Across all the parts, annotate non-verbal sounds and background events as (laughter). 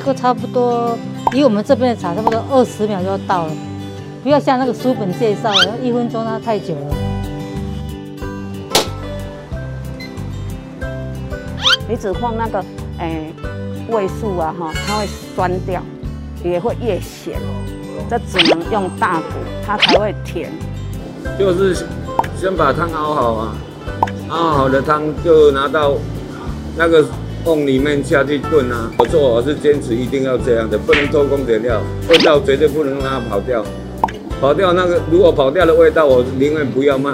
这个差不多，以我们这边的茶，差不多二十秒就要到了，不要像那个书本介绍的，一分钟那太久了。你只放那个，哎，味素啊，哈，它会酸掉，也会越咸。这只能用大骨，它才会甜。就是先把汤熬好啊，熬好的汤就拿到那个瓮里面下去炖啊。我做我是坚持一定要这样的，不能偷工减料，味道绝对不能让它跑掉。跑掉那个，如果跑掉的味道，我宁愿不要卖。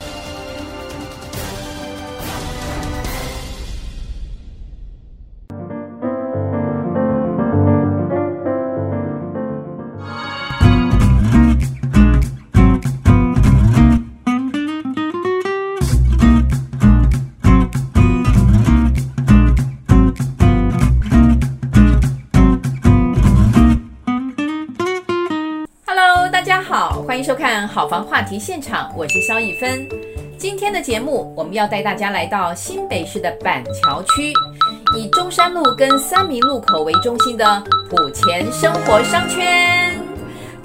好房话题现场，我是肖一芬。今天的节目，我们要带大家来到新北市的板桥区，以中山路跟三民路口为中心的普前生活商圈。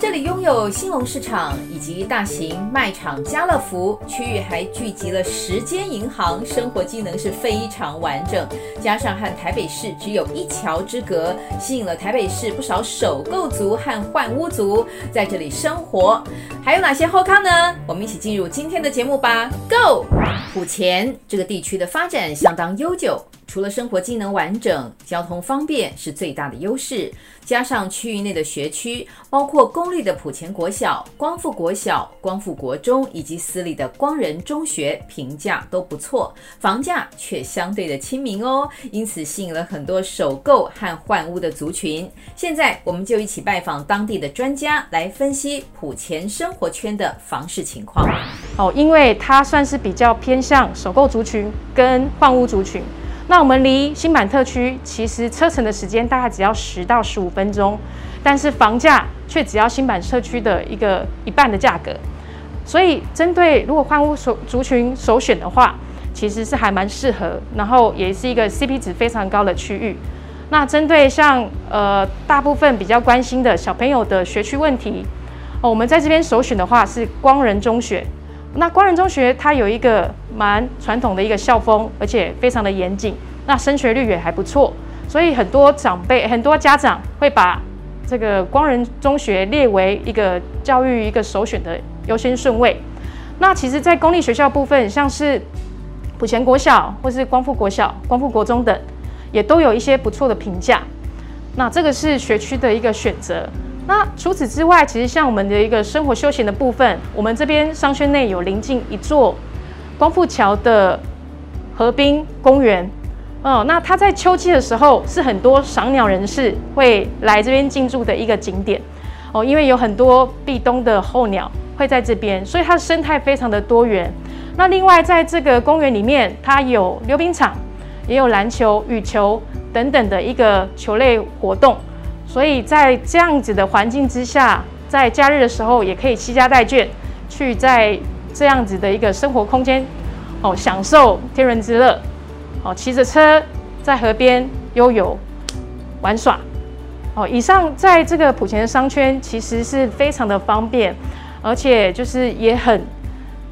这里拥有兴隆市场以及大型卖场家乐福，区域还聚集了十间银行，生活机能是非常完整。加上和台北市只有一桥之隔，吸引了台北市不少首购族和换屋族在这里生活。还有哪些后康呢？我们一起进入今天的节目吧。Go！埔前这个地区的发展相当悠久。除了生活机能完整，交通方便是最大的优势。加上区域内的学区，包括公立的埔前国小、光复国小、光复国中，以及私立的光仁中学，评价都不错，房价却相对的亲民哦，因此吸引了很多首购和换屋的族群。现在，我们就一起拜访当地的专家，来分析埔前生活圈的房市情况。哦，因为它算是比较偏向首购族群跟换屋族群。那我们离新版特区其实车程的时间大概只要十到十五分钟，但是房价却只要新版特区的一个一半的价格。所以，针对如果换屋首族群首选的话，其实是还蛮适合，然后也是一个 CP 值非常高的区域。那针对像呃大部分比较关心的小朋友的学区问题，哦，我们在这边首选的话是光仁中学。那光仁中学它有一个蛮传统的一个校风，而且非常的严谨，那升学率也还不错，所以很多长辈、很多家长会把这个光仁中学列为一个教育一个首选的优先顺位。那其实，在公立学校部分，像是埔前国小或是光复国小、光复国中等，也都有一些不错的评价。那这个是学区的一个选择。那除此之外，其实像我们的一个生活休闲的部分，我们这边商圈内有临近一座光复桥的河滨公园哦。那它在秋季的时候是很多赏鸟人士会来这边进驻的一个景点哦，因为有很多避冬的候鸟会在这边，所以它的生态非常的多元。那另外在这个公园里面，它有溜冰场，也有篮球、羽球等等的一个球类活动。所以在这样子的环境之下，在假日的时候也可以携家带眷，去在这样子的一个生活空间，哦，享受天伦之乐，哦，骑着车在河边悠游玩耍，哦，以上在这个普前的商圈其实是非常的方便，而且就是也很，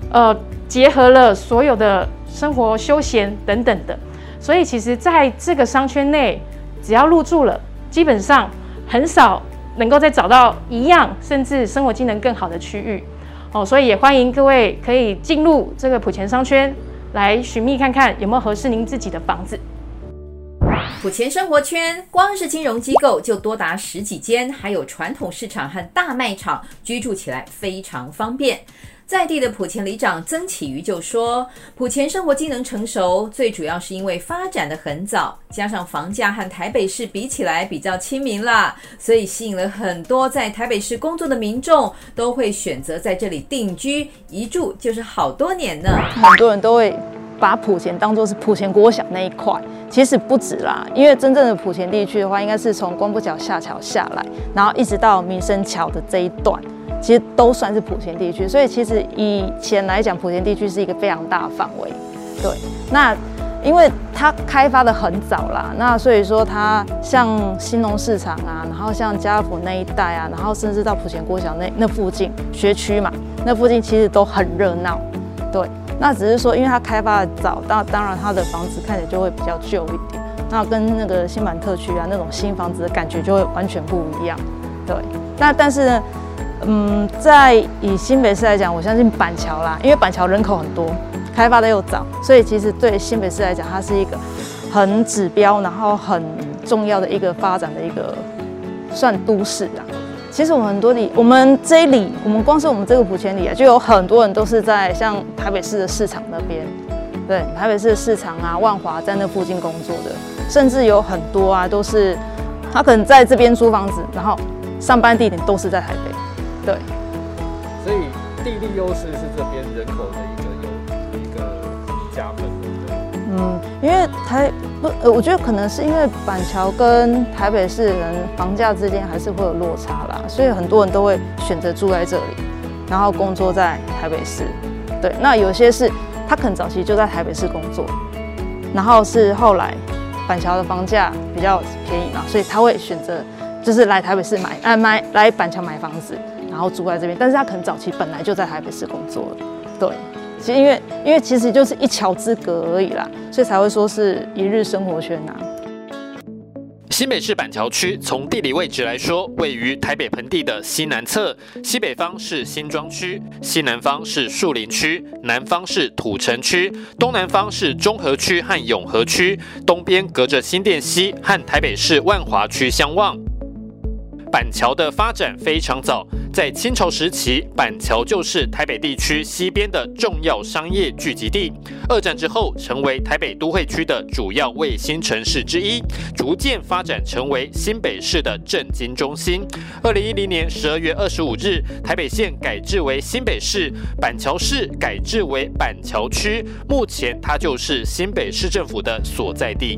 呃，结合了所有的生活休闲等等的，所以其实在这个商圈内，只要入住了，基本上。很少能够再找到一样甚至生活机能更好的区域哦，所以也欢迎各位可以进入这个埔前商圈来寻觅看看有没有合适您自己的房子。埔前生活圈光是金融机构就多达十几间，还有传统市场和大卖场，居住起来非常方便。在地的埔前里长曾启瑜就说：“埔前生活机能成熟，最主要是因为发展的很早，加上房价和台北市比起来比较亲民啦，所以吸引了很多在台北市工作的民众都会选择在这里定居，一住就是好多年呢。很多人都会把埔前当做是埔前国小那一块，其实不止啦，因为真正的埔前地区的话，应该是从光复桥下桥下来，然后一直到民生桥的这一段。”其实都算是埔前地区，所以其实以前来讲，埔前地区是一个非常大的范围。对，那因为它开发的很早啦，那所以说它像兴农市场啊，然后像家福那一带啊，然后甚至到埔前国小那那附近学区嘛，那附近其实都很热闹。对，那只是说因为它开发的早，那当然它的房子看起来就会比较旧一点，那跟那个新板特区啊那种新房子的感觉就会完全不一样。对，那但是呢，嗯，在以新北市来讲，我相信板桥啦，因为板桥人口很多。开发的又早，所以其实对新北市来讲，它是一个很指标，然后很重要的一个发展的一个算都市啊。其实我们很多里，我们这一里，我们光是我们这个普前里啊，就有很多人都是在像台北市的市场那边，对，台北市的市场啊，万华在那附近工作的，甚至有很多啊，都是他可能在这边租房子，然后上班地点都是在台北，对。所以地利优势是这边人口的一个有一个加分，对。嗯，因为台不，呃，我觉得可能是因为板桥跟台北市人房价之间还是会有落差啦，所以很多人都会选择住在这里，然后工作在台北市。对，那有些是他可能早期就在台北市工作，然后是后来板桥的房价比较便宜嘛，所以他会选择就是来台北市买，哎买来板桥买房子，然后住在这边。但是他可能早期本来就在台北市工作，对。其实因为因为其实就是一桥之隔而已啦，所以才会说是一日生活圈呐。新北市板桥区从地理位置来说，位于台北盆地的西南侧，西北方是新庄区，西南方是树林区，南方是土城区，东南方是中和区和永和区，东边隔着新店溪和台北市万华区相望。板桥的发展非常早，在清朝时期，板桥就是台北地区西边的重要商业聚集地。二战之后，成为台北都会区的主要卫星城市之一，逐渐发展成为新北市的政经中心。二零一零年十二月二十五日，台北县改制为新北市，板桥市改制为板桥区，目前它就是新北市政府的所在地。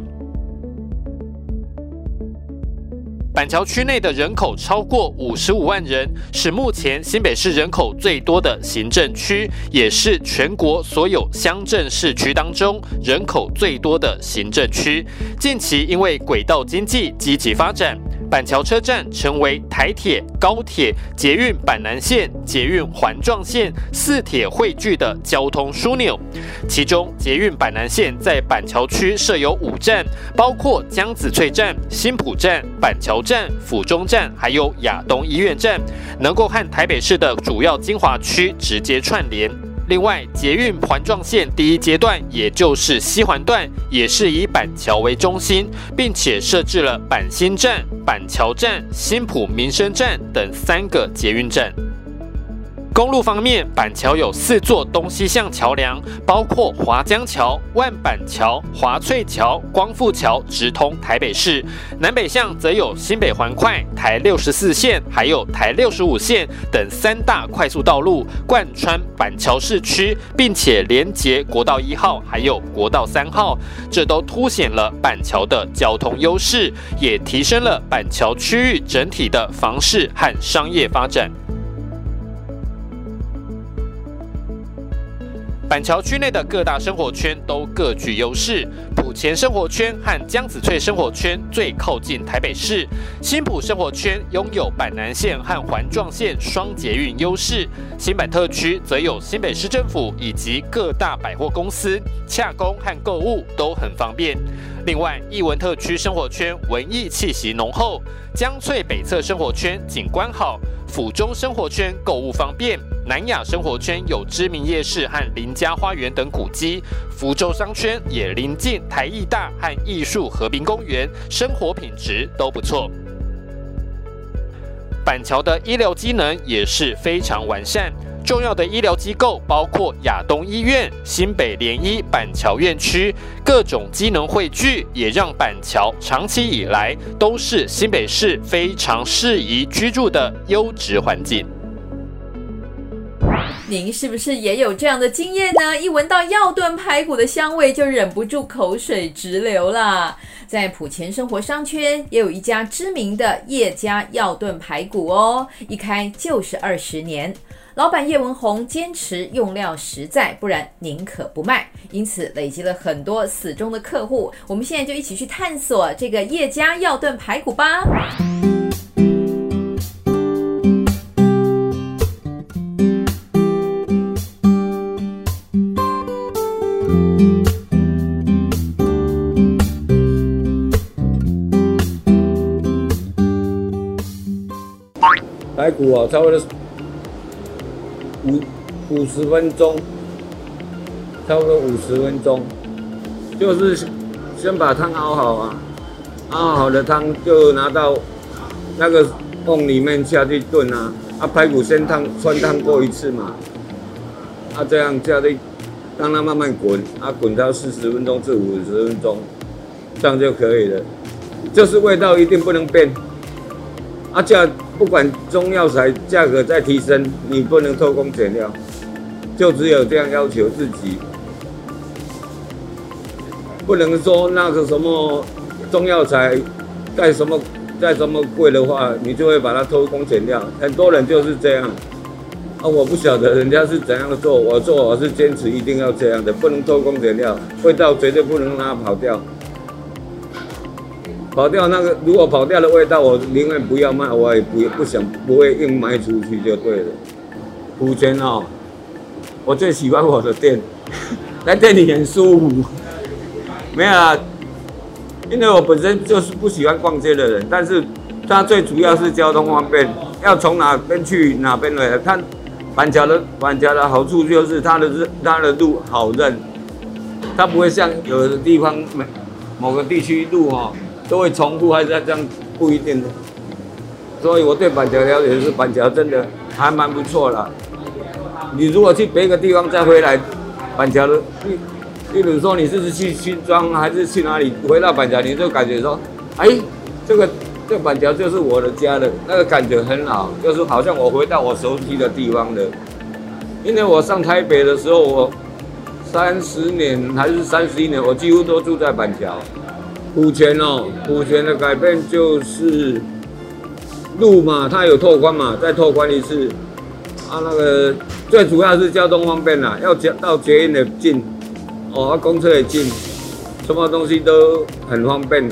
板桥区内的人口超过五十五万人，是目前新北市人口最多的行政区，也是全国所有乡镇市区当中人口最多的行政区。近期因为轨道经济积极发展。板桥车站成为台铁、高铁、捷运板南线、捷运环状线四铁汇聚的交通枢纽。其中，捷运板南线在板桥区设有五站，包括江子翠站、新埔站、板桥站、府中站，还有亚东医院站，能够和台北市的主要精华区直接串联。另外，捷运环状线第一阶段，也就是西环段，也是以板桥为中心，并且设置了板新站、板桥站、新浦民生站等三个捷运站。公路方面，板桥有四座东西向桥梁，包括华江桥、万板桥、华翠桥、光复桥，直通台北市；南北向则有新北环快、台六十四线，还有台六十五线等三大快速道路贯穿板桥市区，并且连接国道一号还有国道三号，这都凸显了板桥的交通优势，也提升了板桥区域整体的房市和商业发展。板桥区内的各大生活圈都各具优势，埔前生活圈和江子翠生活圈最靠近台北市，新埔生活圈拥有板南线和环状线双捷运优势，新板特区则有新北市政府以及各大百货公司，洽公和购物都很方便。另外，艺文特区生活圈文艺气息浓厚，江翠北侧生活圈景观好，府中生活圈购物方便。南雅生活圈有知名夜市和林家花园等古迹，福州商圈也临近台艺大和艺术和平公园，生活品质都不错。板桥的医疗机能也是非常完善，重要的医疗机构包括亚东医院、新北联医板桥院区，各种机能汇聚，也让板桥长期以来都是新北市非常适宜居住的优质环境。您是不是也有这样的经验呢？一闻到药炖排骨的香味，就忍不住口水直流了。在埔前生活商圈也有一家知名的叶家药炖排骨哦，一开就是二十年。老板叶文宏坚持用料实在，不然宁可不卖，因此累积了很多死忠的客户。我们现在就一起去探索这个叶家药炖排骨吧。排骨啊，差不多五五十分钟，差不多五十分钟，就是先把汤熬好啊，熬好的汤就拿到那个瓮里面下去炖啊，啊排骨先烫汆烫过一次嘛，啊这样下去让它慢慢滚，啊滚到四十分钟至五十分钟，这样就可以了，就是味道一定不能变，啊这样。不管中药材价格再提升，你不能偷工减料，就只有这样要求自己，不能说那个什么中药材再什么再什么贵的话，你就会把它偷工减料。很多人就是这样，啊，我不晓得人家是怎样做，我做我是坚持一定要这样的，不能偷工减料，味道绝对不能让它跑掉。跑掉那个，如果跑掉的味道，我宁愿不要卖，我也不不想不会硬卖出去就对了。莆田哦，我最喜欢我的店，(laughs) 在店里很舒服。没有啊，因为我本身就是不喜欢逛街的人，但是它最主要是交通方便，要从哪边去哪边来。它板桥的板桥的好处就是它的它的路好认，它不会像有的地方某某个地区路哦。都会重复还是这样不一定的，所以我对板桥了解是板桥真的还蛮不错的。你如果去别个地方再回来，板桥的，你，例如说你是去新庄还是去哪里，回到板桥你就感觉说，哎，这个这板桥就是我的家的，那个感觉很好，就是好像我回到我熟悉的地方的。因为我上台北的时候，我三十年还是三十一年，我几乎都住在板桥。莆田哦，莆田的改变就是路嘛，它有拓宽嘛，再拓宽一次啊。那个最主要是交通方便啦，要捷到捷运的近哦，公车也近，什么东西都很方便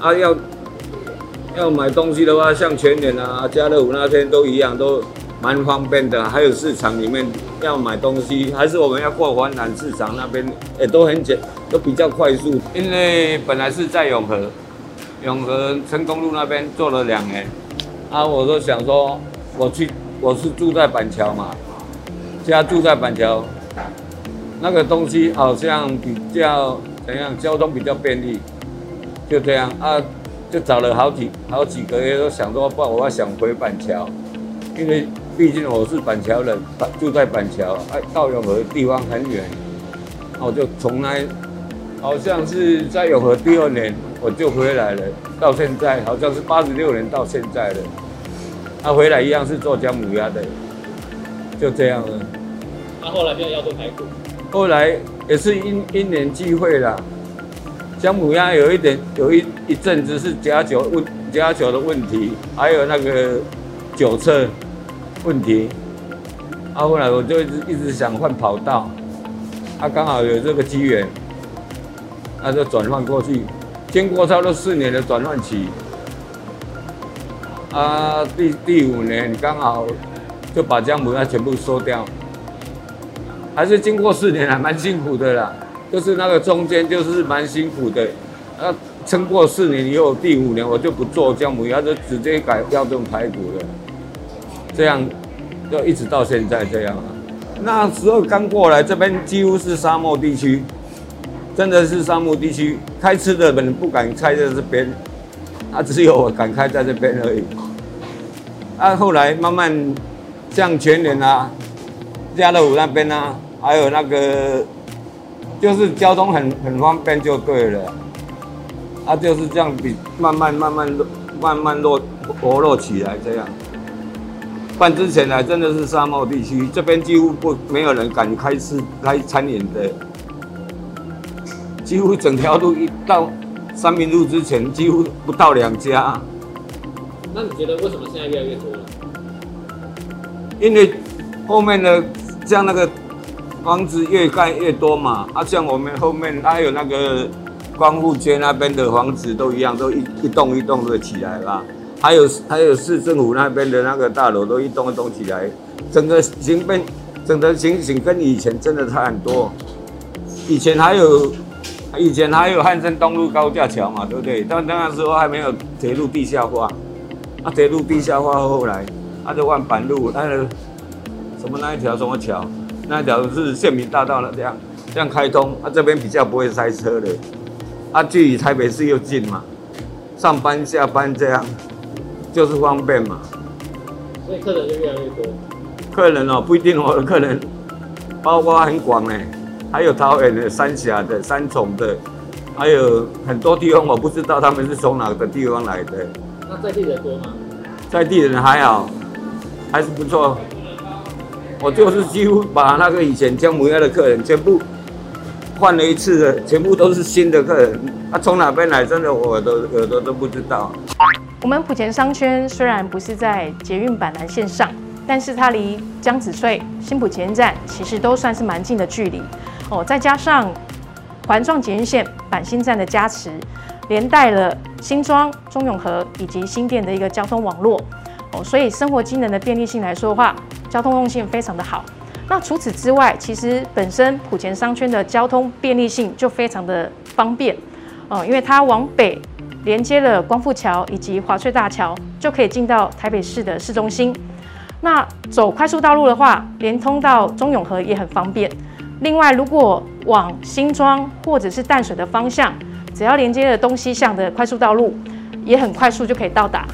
啊。要要买东西的话，像全联啊、家乐福那边都一样，都蛮方便的。还有市场里面要买东西，还是我们要过环南市场那边，也都很简。都比较快速，因为本来是在永和，永和成功路那边做了两年，啊，我都想说，我去，我是住在板桥嘛，家住在板桥，那个东西好像比较怎样，交通比较便利，就这样啊，就找了好几好几个月，都想说，不，我要想回板桥，因为毕竟我是板桥人，住在板桥，哎，到永和地方很远，我就从来。好像是在永和第二年我就回来了，到现在好像是八十六年到现在了。他回来一样是做姜母鸭的，就这样了。他后来变要做排骨。后来也是因因缘际会啦。姜母鸭有一点有一一阵子是假酒问假酒的问题，还有那个酒测问题。啊，后来我就一直一直想换跑道，他刚好有这个机缘。那就转换过去，经过差不多四年的转换期，啊，第第五年刚好就把姜母鸭全部收掉，还是经过四年还蛮辛苦的啦，就是那个中间就是蛮辛苦的，啊，撑过四年以后，第五年我就不做姜母鸭，就直接改要炖排骨了，这样就一直到现在这样了。那时候刚过来这边几乎是沙漠地区。真的是沙漠地区，开车的人不敢开在这边，啊，只有我敢开在这边而已。啊，后来慢慢像全年啊、家乐福那边啊，还有那个，就是交通很很方便就对了。啊，就是这样比慢慢慢慢慢慢落活络起来这样。办之前呢真的是沙漠地区，这边几乎不没有人敢开吃开餐饮的。几乎整条路一到三民路之前，几乎不到两家。那你觉得为什么现在越来越多了？因为后面的像那个房子越盖越多嘛，啊，像我们后面还有那个光复街那边的房子都一样，都一一栋一栋的起来了，还有还有市政府那边的那个大楼都一栋一栋起来，整个形变，整个情形跟以前真的差很多。以前还有以前还有汉生东路高架桥嘛，对不对？但那个时候还没有铁路地下化，啊，铁路地下化后来，啊，就万板路那个。什么那一条什么桥？那一条是县民大道了，这样这样开通，啊这边比较不会塞车的，啊距离台北市又近嘛，上班下班这样就是方便嘛。所以客人就越来越多。客人哦，不一定，我的客人包括很广哎，还有桃园的、三峡的、三重的，还有很多地方我不知道他们是从哪个地方来的。那在地人多吗？在地人还好，还是不错。我就是几乎把那个以前姜母鸭的客人全部换了一次的，全部都是新的客人。他、啊、从哪边来，真的我都耳朵都不知道。我们埔前商圈虽然不是在捷运板南线上，但是它离江子翠、新埔捷运站其实都算是蛮近的距离哦。再加上环状捷运线板新站的加持，连带了新庄、中永和以及新店的一个交通网络哦，所以生活机能的便利性来说的话。交通用性非常的好。那除此之外，其实本身埔前商圈的交通便利性就非常的方便哦，因为它往北连接了光复桥以及华翠大桥，就可以进到台北市的市中心。那走快速道路的话，连通到中永和也很方便。另外，如果往新庄或者是淡水的方向，只要连接了东西向的快速道路，也很快速就可以到达。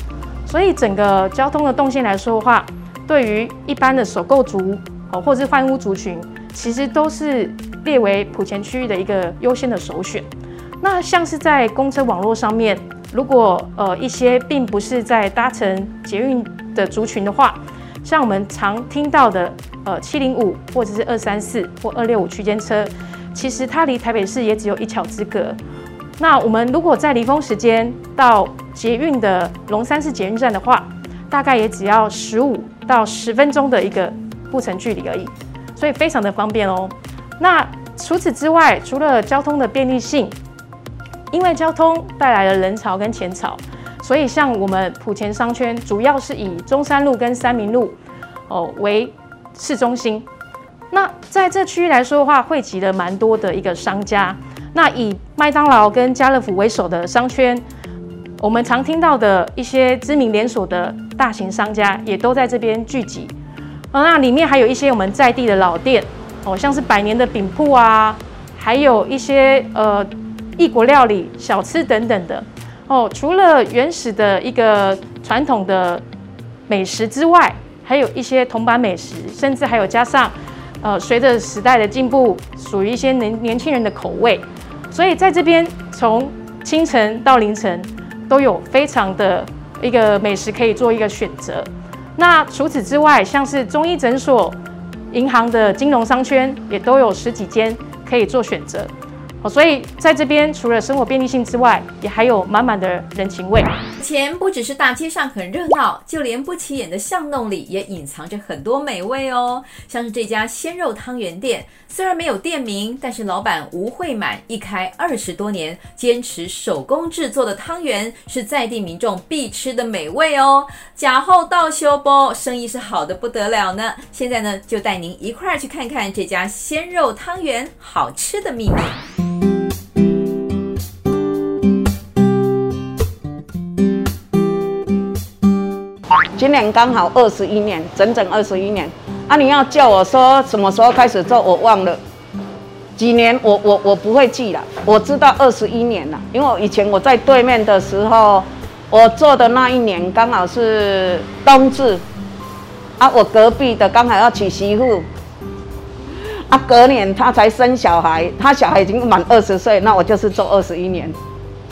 所以整个交通的动线来说的话，对于一般的首购族哦，或者是换屋族群，其实都是列为普前区域的一个优先的首选。那像是在公车网络上面，如果呃一些并不是在搭乘捷运的族群的话，像我们常听到的呃七零五或者是二三四或二六五区间车，其实它离台北市也只有一桥之隔。那我们如果在离峰时间到捷运的龙山寺捷运站的话，大概也只要十五。到十分钟的一个步程距离而已，所以非常的方便哦。那除此之外，除了交通的便利性，因为交通带来了人潮跟钱潮，所以像我们埔前商圈主要是以中山路跟三民路哦为市中心。那在这区域来说的话，汇集了蛮多的一个商家。那以麦当劳跟家乐福为首的商圈。我们常听到的一些知名连锁的大型商家也都在这边聚集，哦，那里面还有一些我们在地的老店，哦，像是百年的饼铺啊，还有一些呃异国料理、小吃等等的，哦，除了原始的一个传统的美食之外，还有一些铜板美食，甚至还有加上呃随着时代的进步，属于一些年年轻人的口味，所以在这边从清晨到凌晨。都有非常的一个美食可以做一个选择。那除此之外，像是中医诊所、银行的金融商圈，也都有十几间可以做选择。哦，所以在这边除了生活便利性之外，也还有满满的人情味。前不只是大街上很热闹，就连不起眼的巷弄里也隐藏着很多美味哦。像是这家鲜肉汤圆店，虽然没有店名，但是老板吴惠满一开二十多年，坚持手工制作的汤圆是在地民众必吃的美味哦。假后倒修波，生意是好的不得了呢。现在呢，就带您一块儿去看看这家鲜肉汤圆好吃的秘密。今年刚好二十一年，整整二十一年。啊，你要叫我说什么时候开始做，我忘了几年，我我我不会记了。我知道二十一年了，因为以前我在对面的时候，我做的那一年刚好是冬至。啊，我隔壁的刚好要娶媳妇，啊，隔年他才生小孩，他小孩已经满二十岁，那我就是做二十一年，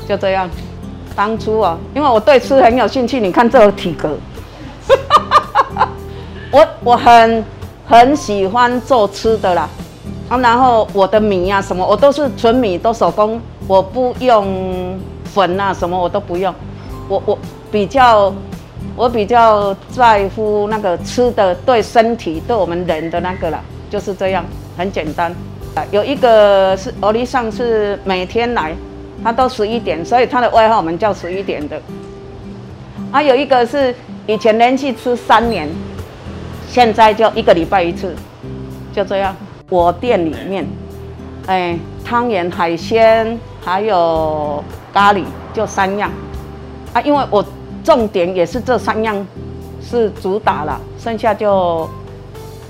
就这样。当初啊，因为我对吃很有兴趣，你看这个体格。我我很很喜欢做吃的啦，啊，然后我的米啊什么，我都是纯米，都手工，我不用粉啊什么，我都不用。我我比较我比较在乎那个吃的对身体对我们人的那个啦，就是这样，很简单啊。有一个是欧丽上是每天来，他都十一点，所以他的外号我们叫十一点的。啊，有一个是以前连续吃三年，现在就一个礼拜一次，就这样。我店里面，哎，汤圆、海鲜还有咖喱，就三样。啊，因为我。重点也是这三样是主打了，剩下就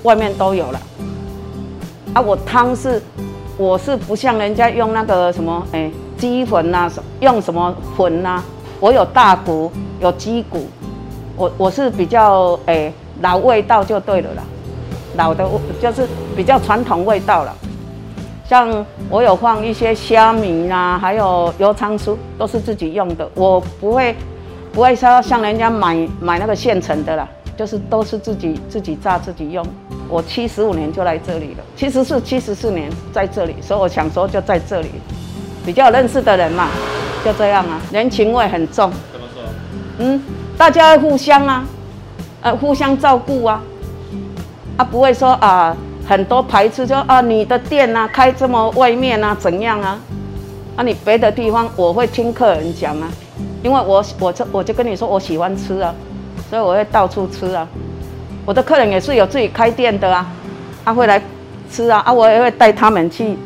外面都有了。啊，我汤是我是不像人家用那个什么哎鸡粉呐，用什么粉呐？我有大骨，有鸡骨，我我是比较哎老味道就对了啦，老的就是比较传统味道了。像我有放一些虾米啊，还有油葱酥，都是自己用的，我不会。不会说像人家买买那个现成的啦，就是都是自己自己榨自己用。我七十五年就来这里了，其实是七十四年在这里，所以我想说就在这里，比较认识的人嘛，就这样啊，人情味很重。怎么说？嗯，大家互相啊，呃，互相照顾啊，啊，不会说啊很多排斥，就啊你的店啊开这么外面啊怎样啊？啊，你别的地方我会听客人讲啊。因为我我就我就跟你说我喜欢吃啊，所以我会到处吃啊。我的客人也是有自己开店的啊，他会来吃啊，啊我也会带他们去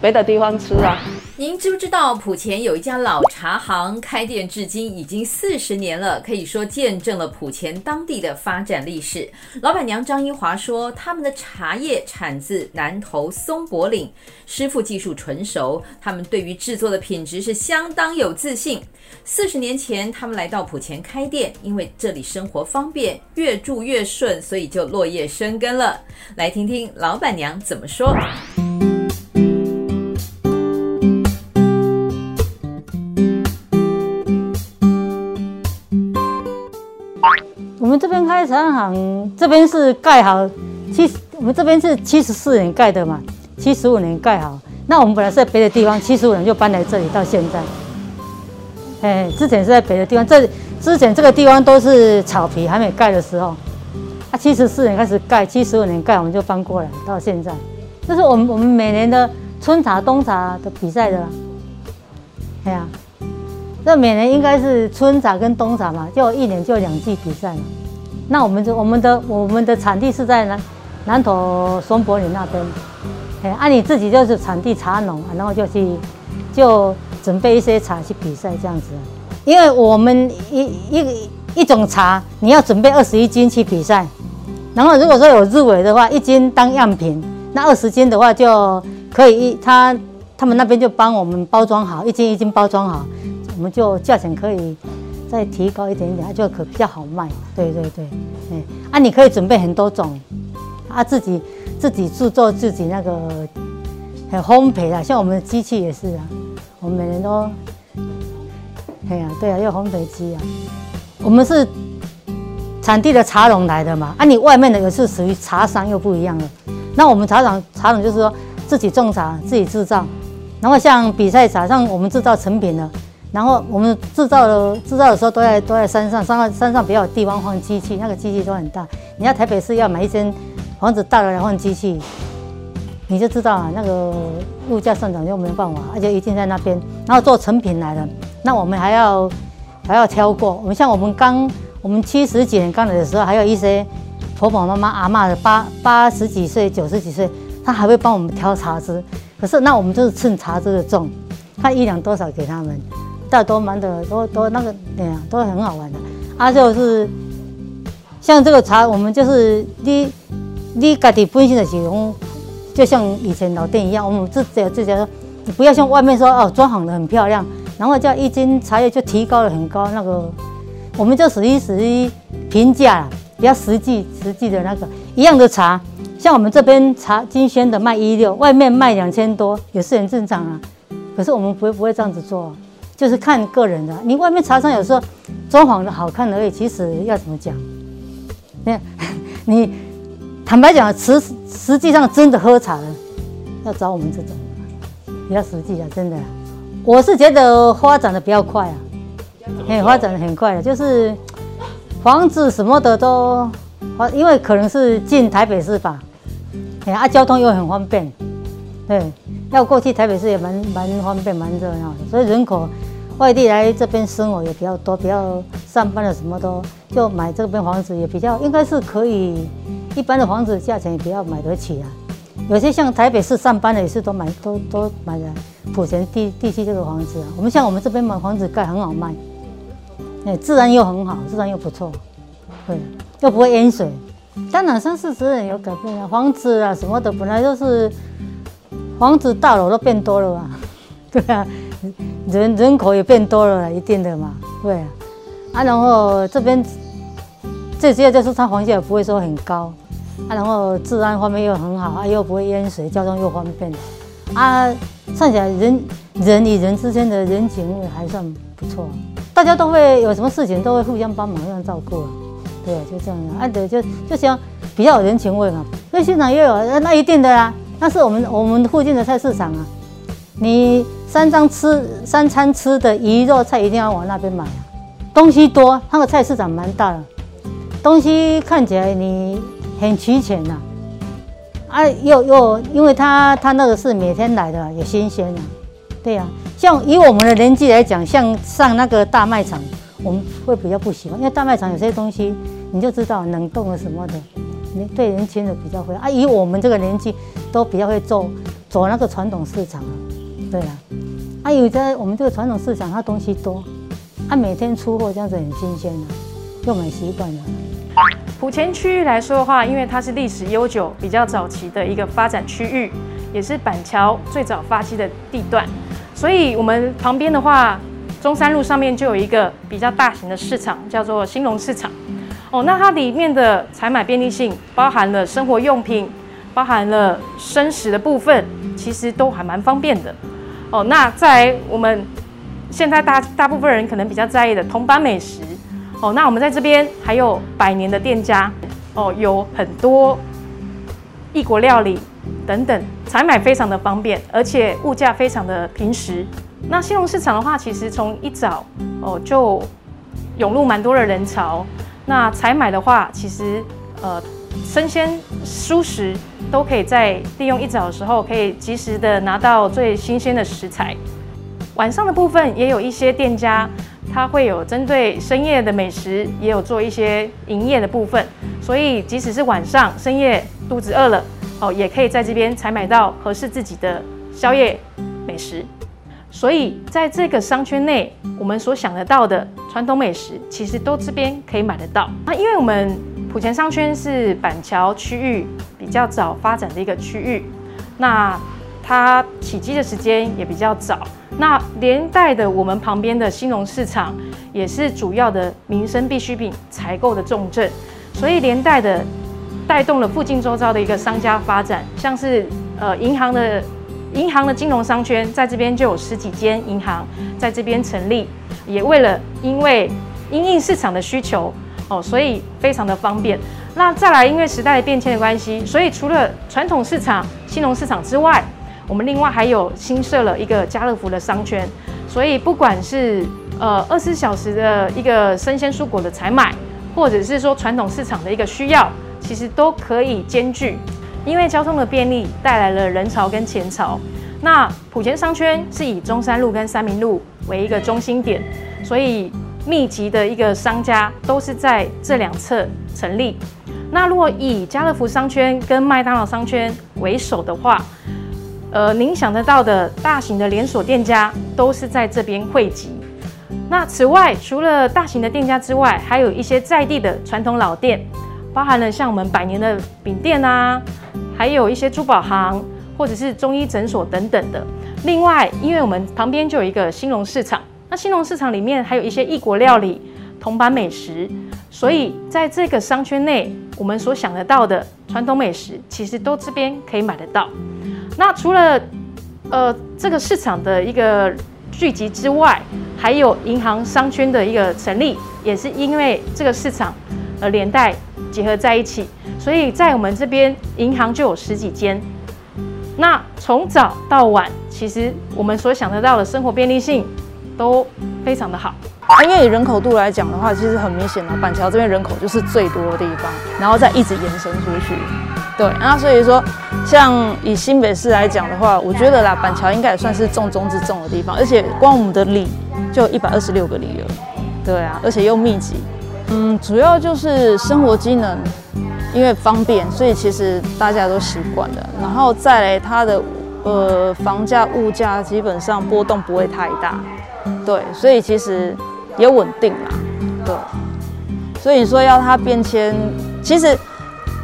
别的地方吃啊。您知不知道埔前有一家老茶行，开店至今已经四十年了，可以说见证了埔前当地的发展历史。老板娘张英华说，他们的茶叶产自南投松柏岭，师傅技术纯熟，他们对于制作的品质是相当有自信。四十年前，他们来到埔前开店，因为这里生活方便，越住越顺，所以就落叶生根了。来听听老板娘怎么说。们这边开茶行，这边是盖好七，我们这边是七十四年盖的嘛，七十五年盖好。那我们本来是在别的地方，七十五年就搬来这里，到现在。哎，之前是在别的地方，这之前这个地方都是草皮，还没盖的时候。啊，七十四年开始盖，七十五年盖，我们就搬过来，到现在。这是我们我们每年的春茶、冬茶的比赛的啦。哎呀，这每年应该是春茶跟冬茶嘛，就一年就两季比赛嘛。那我们就我们的我们的产地是在南南投松柏林那边，哎，啊你自己就是产地茶农，然后就去就准备一些茶去比赛这样子，因为我们一一个一种茶你要准备二十一斤去比赛，然后如果说有入围的话，一斤当样品，那二十斤的话就可以一他他们那边就帮我们包装好，一斤一斤包装好，我们就价钱可以。再提高一点点，它就可比较好卖。对对对，哎，啊，你可以准备很多种，啊，自己自己制作自己那个很烘焙的，像我们的机器也是啊，我们每年都，哎呀，对啊，有烘焙机啊。我们是产地的茶农来的嘛，啊，你外面的也是属于茶商又不一样了。那我们茶厂茶农就是说自己种茶，自己制造，然后像比赛茶，像我们制造成品的。然后我们制造的制造的时候都在都在山上，山上山上比较有地方换机器，那个机器都很大。你要台北市要买一间房子大了来换机器，你就知道啊，那个物价上涨就没办法，而且一定在那边。然后做成品来了，那我们还要还要挑过。我们像我们刚我们七十几年刚来的时候，还有一些婆婆妈妈阿嬷的八八十几岁九十几岁，她还会帮我们挑茶枝。可是那我们就是称茶枝的重，看一两多少给他们。大多蛮的，都都那个，对呀，都很好玩的。啊，就是像这个茶，我们就是你你自己本身的使用，就像以前老店一样，我们自己自己说，你不要像外面说哦，装潢的很漂亮，然后叫一斤茶叶就提高了很高，那个我们就属于属于平价，比较实际实际的那个一样的茶，像我们这边茶金萱的卖一六，外面卖两千多也是很正常啊。可是我们不会不会这样子做。就是看个人的，你外面茶商有时候装潢的好看而已，其实要怎么讲？你 (laughs) 你坦白讲，实实际上真的喝茶的，要找我们这种比较实际啊，真的。我是觉得发展的比较快啊，哎，发展的很快的，就是房子什么的都，因为可能是进台北市吧，哎啊，交通又很方便，对，要过去台北市也蛮蛮方便，蛮热闹的，所以人口外地来这边生活也比较多，比较上班的什么都就买这边房子也比较，应该是可以，一般的房子价钱也比较买得起啊。有些像台北市上班的也是都买都都买了埔前地地区这个房子啊。我们像我们这边买房子盖很好卖。哎，自然又很好，自然又不错，对，又不会淹水。当然，三四十年有改变啊，房子啊什么的，本来就是房子大楼都变多了嘛，(laughs) 对啊，人人口也变多了，一定的嘛，对啊。啊，然后这边最主要就是它房价也不会说很高，啊，然后治安方面又很好，啊，又不会淹水，交通又方便，啊，算起来人人与人之间的人情味还算不错。大家都会有什么事情都会互相帮忙，互相照顾啊，对啊，就这样啊，对，就就像比较有人情味嘛。那现场也有，那一定的啦。那是我们我们附近的菜市场啊，你三张吃三餐吃的鱼肉菜一定要往那边买啊。东西多，那个菜市场蛮大的，东西看起来你很齐全呐。啊，又又因为他他那个是每天来的，也新鲜啊，对呀。像以我们的年纪来讲，像上那个大卖场，我们会比较不喜欢，因为大卖场有些东西你就知道冷冻了什么的，对年轻的比较会啊。以我们这个年纪，都比较会做走那个传统市场，对啊。啊，有在我们这个传统市场，它东西多，它每天出货这样子很新鲜的，又买习惯了。埔前区域来说的话，因为它是历史悠久、比较早期的一个发展区域，也是板桥最早发迹的地段。所以，我们旁边的话，中山路上面就有一个比较大型的市场，叫做兴隆市场。哦，那它里面的采买便利性，包含了生活用品，包含了生食的部分，其实都还蛮方便的。哦，那在我们现在大大部分人可能比较在意的铜板美食，哦，那我们在这边还有百年的店家，哦，有很多异国料理。等等，采买非常的方便，而且物价非常的平实。那兴隆市场的话，其实从一早哦就涌入蛮多的人潮。那采买的话，其实呃生鲜蔬食都可以在利用一早的时候，可以及时的拿到最新鲜的食材。晚上的部分也有一些店家，他会有针对深夜的美食，也有做一些营业的部分。所以即使是晚上深夜肚子饿了。哦，也可以在这边采买到合适自己的宵夜美食，所以在这个商圈内，我们所想得到的传统美食，其实都这边可以买得到。那因为我们埔前商圈是板桥区域比较早发展的一个区域，那它起机的时间也比较早，那连带的我们旁边的兴隆市场也是主要的民生必需品采购的重镇，所以连带的。带动了附近周遭的一个商家发展，像是呃银行的银行的金融商圈，在这边就有十几间银行在这边成立，也为了因为因应市场的需求哦，所以非常的方便。那再来，因为时代的变迁的关系，所以除了传统市场兴隆市场之外，我们另外还有新设了一个家乐福的商圈，所以不管是呃二十四小时的一个生鲜蔬果的采买，或者是说传统市场的一个需要。其实都可以兼具，因为交通的便利带来了人潮跟钱潮。那普贤商圈是以中山路跟三民路为一个中心点，所以密集的一个商家都是在这两侧成立。那如果以家乐福商圈跟麦当劳商圈为首的话，呃，您想得到的大型的连锁店家都是在这边汇集。那此外，除了大型的店家之外，还有一些在地的传统老店。包含了像我们百年的饼店啊，还有一些珠宝行或者是中医诊所等等的。另外，因为我们旁边就有一个兴隆市场，那兴隆市场里面还有一些异国料理、铜板美食，所以在这个商圈内，我们所想得到的传统美食，其实都这边可以买得到。那除了呃这个市场的一个聚集之外，还有银行商圈的一个成立，也是因为这个市场而连带。结合在一起，所以在我们这边银行就有十几间。那从早到晚，其实我们所想得到的生活便利性都非非常的好。啊，因为以人口度来讲的话，其实很明显了，板桥这边人口就是最多的地方，然后再一直延伸出去。对，那所以说，像以新北市来讲的话，我觉得啦，板桥应该也算是重中之重的地方，而且光我们的里就一百二十六个里了，对啊，而且又密集，嗯，主要就是生活机能，因为方便，所以其实大家都习惯了，然后再来它的呃房价物价基本上波动不会太大，对，所以其实也稳定啦，对，所以你说要它变迁，其实。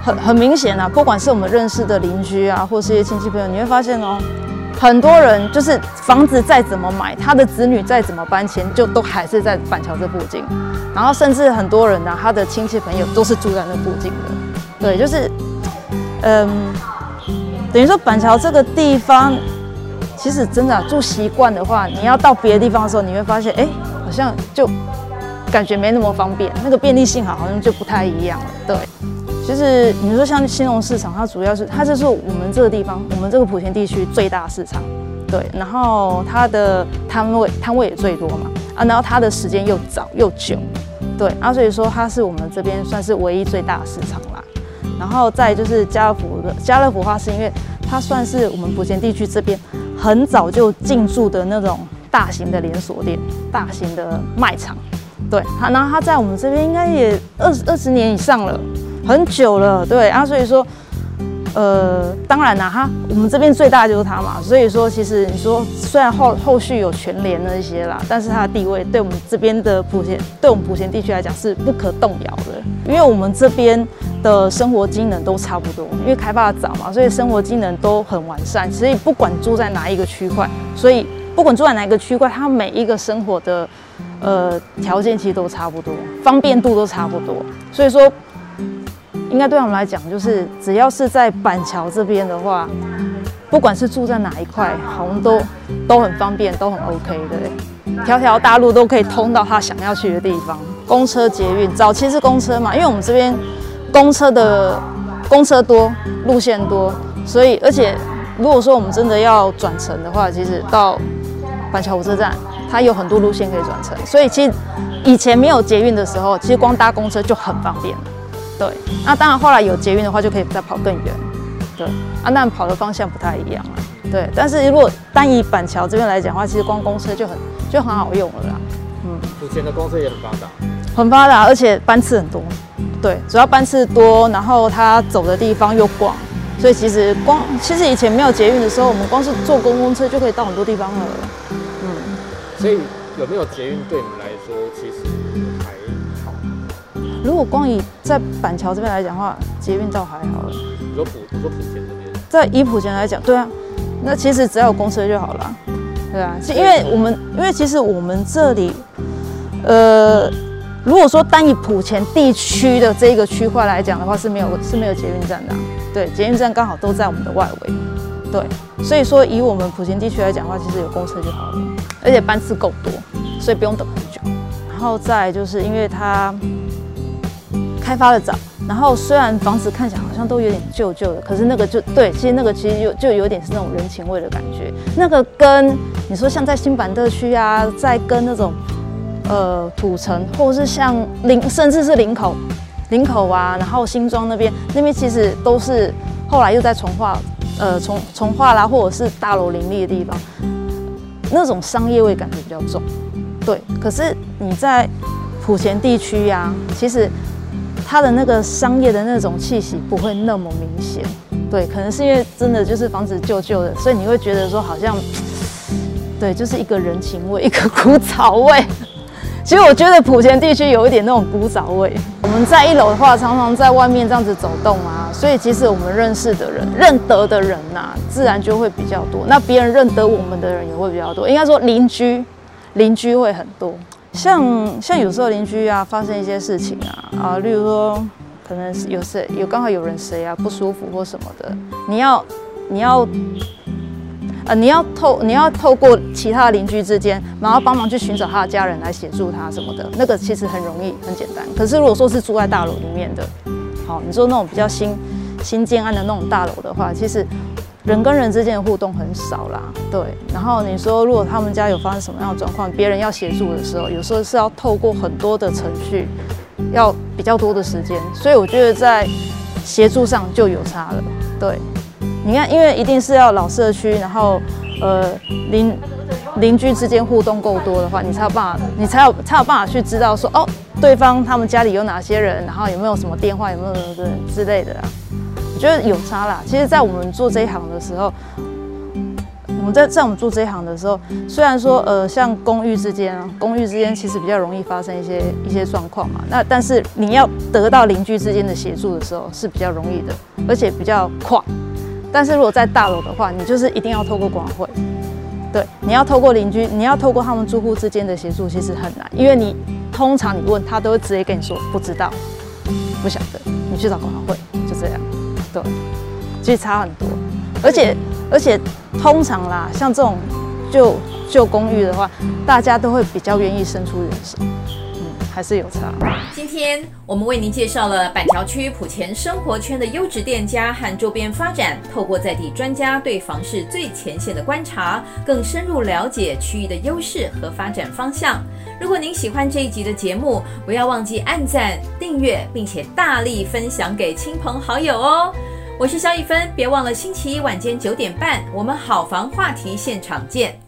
很很明显啊，不管是我们认识的邻居啊，或是一些亲戚朋友，你会发现哦，很多人就是房子再怎么买，他的子女再怎么搬迁，就都还是在板桥这附近。然后甚至很多人呢、他的亲戚朋友都是住在那附近的。对，就是，嗯，等于说板桥这个地方，其实真的、住习惯的话，你要到别的地方的时候，你会发现，哎，好像就感觉没那么方便，那个便利性好，好像就不太一样了。对。其实你说像兴隆市场，它主要是它就是我们这个地方，我们这个莆田地区最大市场，对，然后它的摊位摊位也最多嘛，啊，然后它的时间又早又久，对，啊，所以说它是我们这边算是唯一最大的市场啦。然后再就是家乐福的家乐福的话，是因为它算是我们莆田地区这边很早就进驻的那种大型的连锁店、大型的卖场，对，它，然后它在我们这边应该也二十二十年以上了。很久了，对啊，所以说，呃，当然啦，哈，我们这边最大的就是它嘛，所以说，其实你说虽然后后续有全联那些啦，但是它的地位对我们这边的埔前，对我们埔前地区来讲是不可动摇的，因为我们这边的生活机能都差不多，因为开发的早嘛，所以生活机能都很完善，所以不管住在哪一个区块，所以不管住在哪一个区块，它每一个生活的呃条件其实都差不多，方便度都差不多，所以说。应该对我们来讲，就是只要是在板桥这边的话，不管是住在哪一块，好像都都很方便，都很 OK 的。条条大路都可以通到他想要去的地方。公车、捷运，早期是公车嘛，因为我们这边公车的公车多，路线多，所以而且如果说我们真的要转乘的话，其实到板桥火车站，它有很多路线可以转乘。所以其实以前没有捷运的时候，其实光搭公车就很方便。对，那当然后来有捷运的话，就可以再跑更远。对，啊，那跑的方向不太一样了。对，但是如果单以板桥这边来讲的话，其实光公车就很就很好用了啦。嗯，以前的公车也很发达，很发达，而且班次很多。对，主要班次多，然后它走的地方又广，所以其实光其实以前没有捷运的时候，我们光是坐公共车就可以到很多地方了。嗯，所以有没有捷运对你们来如果光以在板桥这边来讲的话，捷运倒还好了。你说普，你说普前这边，在以普前来讲，对啊，那其实只要有公车就好了，对啊，因为我们因为其实我们这里，呃，如果说单以普前地区的这个区块来讲的话，是没有是没有捷运站的，对，捷运站刚好都在我们的外围，对，所以说以我们普前地区来讲的话，其实有公车就好了，而且班次够多，所以不用等很久。然后再就是因为它。开发的早，然后虽然房子看起来好像都有点旧旧的，可是那个就对，其实那个其实就就有点是那种人情味的感觉。那个跟你说像在新板特区啊，在跟那种呃土城，或者是像林，甚至是林口，林口啊，然后新庄那边，那边其实都是后来又在重化，呃重重化啦，或者是大楼林立的地方，那种商业味感觉比较重。对，可是你在埔前地区呀、啊，其实。它的那个商业的那种气息不会那么明显，对，可能是因为真的就是房子旧旧的，所以你会觉得说好像，(sniffs) 对，就是一个人情味，一个古早味。(laughs) 其实我觉得莆田地区有一点那种古早味。我们在一楼的话，常常在外面这样子走动啊，所以其实我们认识的人、认得的人呐、自然就会比较多。那别人认得我们的人也会比较多，应该说邻居，邻居会很多。像像有时候邻居啊，发生一些事情啊啊，例如说可能有谁有刚好有人谁啊不舒服或什么的，你要你要呃你要透你要透过其他邻居之间，然后帮忙去寻找他的家人来协助他什么的，那个其实很容易很简单。可是如果说是住在大楼里面的，好，你说那种比较新新建案的那种大楼的话，其实人跟人之间的互动很少啦，对。然后你说，如果他们家有发生什么样的状况，别人要协助的时候，有时候是要透过很多的程序，要比较多的时间。所以我觉得在协助上就有差了。对，你看，因为一定是要老社区，然后呃邻邻居之间互动够多的话，你才有办法，你才有才有办法去知道说，哦，对方他们家里有哪些人，然后有没有什么电话，有没有什么之类的啊。我觉得有差啦。其实，在我们做这一行的时候，我们在在我们做这一行的时候，虽然说呃，像公寓之间啊，公寓之间其实比较容易发生一些一些状况嘛。那但是你要得到邻居之间的协助的时候是比较容易的，而且比较快。但是如果在大楼的话，你就是一定要透过管委会。对，你要透过邻居，你要透过他们住户之间的协助，其实很难，因为你通常你问他都会直接跟你说不知道，不晓得，你去找管委会，对，其实差很多，而且而且通常啦，像这种旧旧公寓的话，大家都会比较愿意伸出援手，还是有差。今天我们为您介绍了板桥区埔前生活圈的优质店家和周边发展，透过在地专家对房市最前线的观察，更深入了解区域的优势和发展方向。如果您喜欢这一集的节目，不要忘记按赞、订阅，并且大力分享给亲朋好友哦。我是萧一芬，别忘了星期一晚间九点半，我们好房话题现场见。